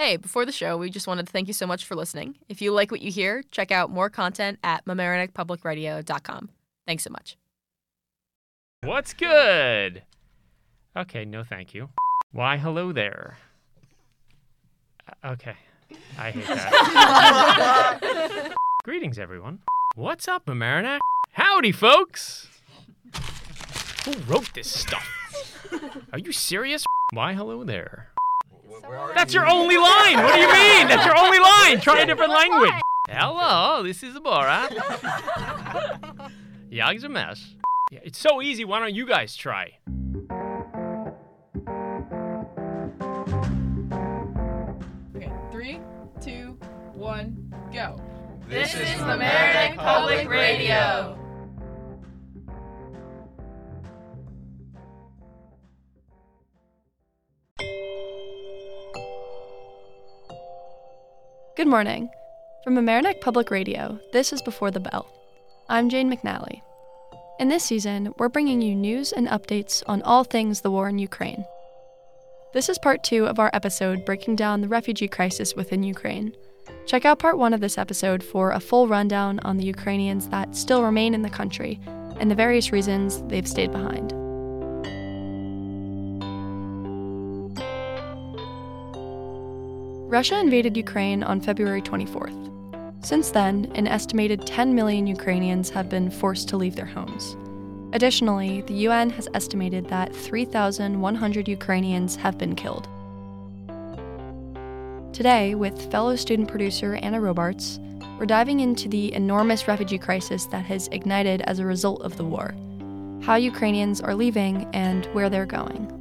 Hey, before the show, we just wanted to thank you so much for listening. If you like what you hear, check out more content at mamaroneckpublicradio.com. Thanks so much. What's good? Okay, no thank you. Why, hello there. Uh, Okay, I hate that. Greetings, everyone. What's up, Mamaroneck? Howdy, folks! Who wrote this stuff? Are you serious? Why, hello there. That's your only line! What do you mean? That's your only line! Try a different language! Hello, this is Borat. Jagshemash. Yeah, it's so easy. Why don't you guys try? Okay, three, two, one, go. This is Mamaroneck Public Radio. Good morning. From Mamaroneck Public Radio, this is Before the Bell. I'm Jane McNally. In this season, we're bringing you news and updates on all things the war in Ukraine. This is part two of our episode breaking down the refugee crisis within Ukraine. Check out part one of this episode for a full rundown on the Ukrainians that still remain in the country and the various reasons they've stayed behind. Russia invaded Ukraine on February 24th. Since then, an estimated 10 million Ukrainians have been forced to leave their homes. Additionally, the UN has estimated that 3,100 Ukrainians have been killed. Today, with fellow student producer Anna Robarts, we're diving into the enormous refugee crisis that has ignited as a result of the war, how Ukrainians are leaving, and where they're going.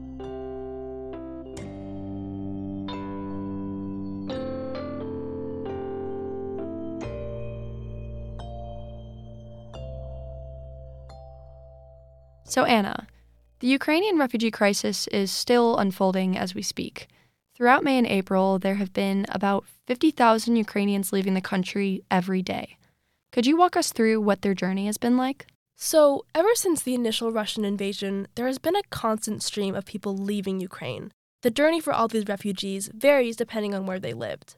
So, Anna, the Ukrainian refugee crisis is still unfolding as we speak. Throughout May and April, there have been about 50,000 Ukrainians leaving the country every day. Could you walk us through what their journey has been like? So, ever since the initial Russian invasion, there has been a constant stream of people leaving Ukraine. The journey for all these refugees varies depending on where they lived.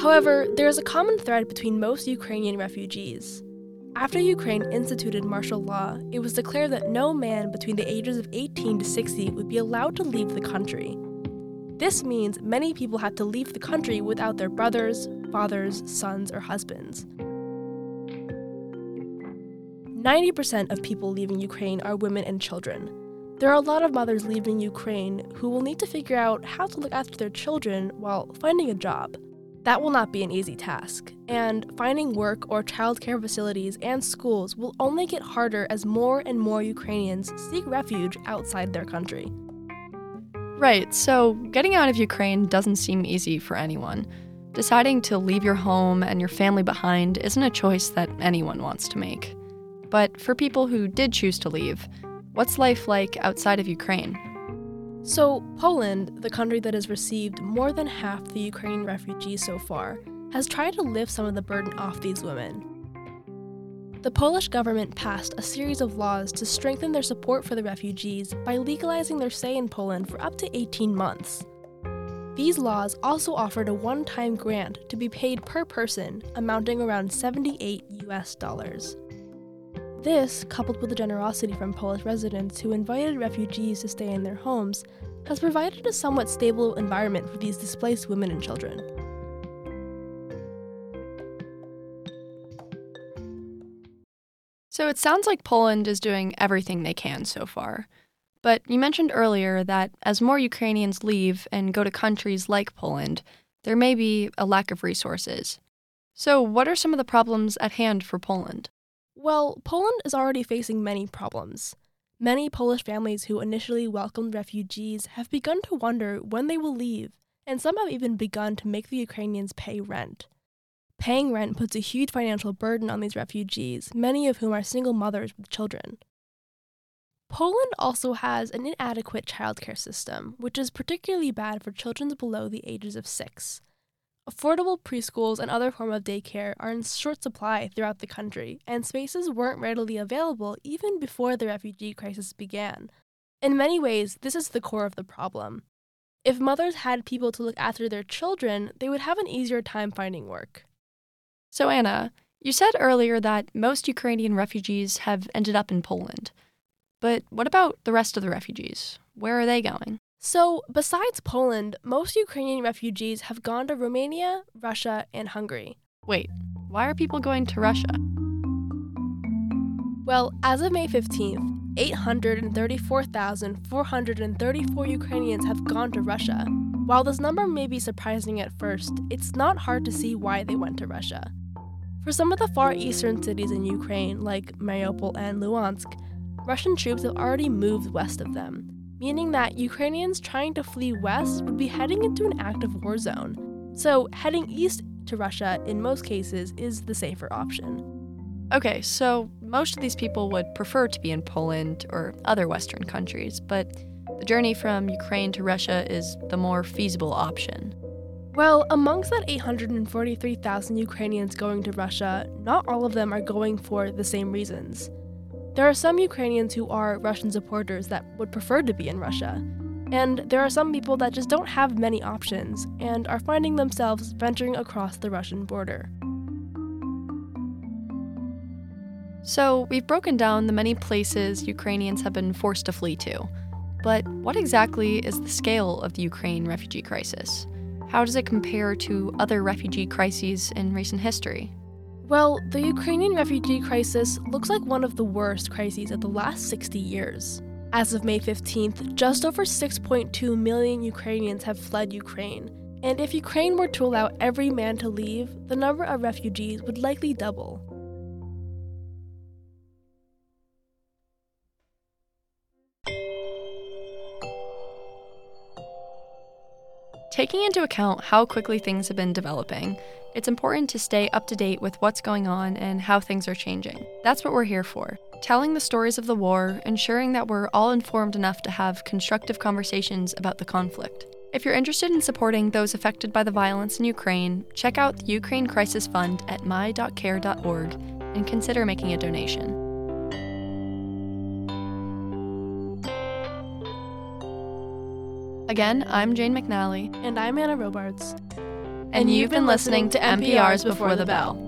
However, there is a common thread between most Ukrainian refugees. After Ukraine instituted martial law, it was declared that no man between the ages of 18 to 60 would be allowed to leave the country. This means many people had to leave the country without their brothers, fathers, sons, or husbands. 90% of people leaving Ukraine are women and children. There are a lot of mothers leaving Ukraine who will need to figure out how to look after their children while finding a job. That will not be an easy task, and finding work or childcare facilities and schools will only get harder as more and more Ukrainians seek refuge outside their country. Right, so getting out of Ukraine doesn't seem easy for anyone. Deciding to leave your home and your family behind isn't a choice that anyone wants to make. But for people who did choose to leave, what's life like outside of Ukraine? So, Poland, the country that has received more than half the Ukrainian refugees so far, has tried to lift some of the burden off these women. The Polish government passed a series of laws to strengthen their support for the refugees by legalizing their stay in Poland for up to 18 months. These laws also offered a one time grant to be paid per person, amounting around 78 US dollars. This, coupled with the generosity from Polish residents who invited refugees to stay in their homes, has provided a somewhat stable environment for these displaced women and children. So it sounds like Poland is doing everything they can so far. But you mentioned earlier that as more Ukrainians leave and go to countries like Poland, there may be a lack of resources. So, what are some of the problems at hand for Poland? Well, Poland is already facing many problems. Many Polish families who initially welcomed refugees have begun to wonder when they will leave, and some have even begun to make the Ukrainians pay rent. Paying rent puts a huge financial burden on these refugees, many of whom are single mothers with children. Poland also has an inadequate childcare system, which is particularly bad for children below the ages of six. Affordable preschools and other forms of daycare are in short supply throughout the country, and spaces weren't readily available even before the refugee crisis began. In many ways, this is the core of the problem. If mothers had people to look after their children, they would have an easier time finding work. So, Anna, you said earlier that most Ukrainian refugees have ended up in Poland. But what about the rest of the refugees? Where are they going? So, besides Poland, most Ukrainian refugees have gone to Romania, Russia, and Hungary. Wait, why are people going to Russia? Well, as of May 15th, 834,434 Ukrainians have gone to Russia. While this number may be surprising at first, it's not hard to see why they went to Russia. For some of the far eastern cities in Ukraine, like Mariupol and Luhansk, Russian troops have already moved west of them, meaning that Ukrainians trying to flee west would be heading into an active war zone. So, heading east to Russia in most cases is the safer option. Okay, so most of these people would prefer to be in Poland or other Western countries, but the journey from Ukraine to Russia is the more feasible option. Well, amongst that 843,000 Ukrainians going to Russia, not all of them are going for the same reasons. There are some Ukrainians who are Russian supporters that would prefer to be in Russia, and there are some people that just don't have many options and are finding themselves venturing across the Russian border. So, we've broken down the many places Ukrainians have been forced to flee to. But what exactly is the scale of the Ukraine refugee crisis? How does it compare to other refugee crises in recent history? Well, the Ukrainian refugee crisis looks like one of the worst crises of the last 60 years. As of May 15th, just over 6.2 million Ukrainians have fled Ukraine. And if Ukraine were to allow every man to leave, the number of refugees would likely double. Taking into account how quickly things have been developing, it's important to stay up to date with what's going on and how things are changing. That's what we're here for telling the stories of the war, ensuring that we're all informed enough to have constructive conversations about the conflict. If you're interested in supporting those affected by the violence in Ukraine, check out the Ukraine Crisis Fund at my.care.org and consider making a donation. Again, I'm Jane McNally. And I'm Anna Robards. And, you've been listening to MPR's Before the Bell.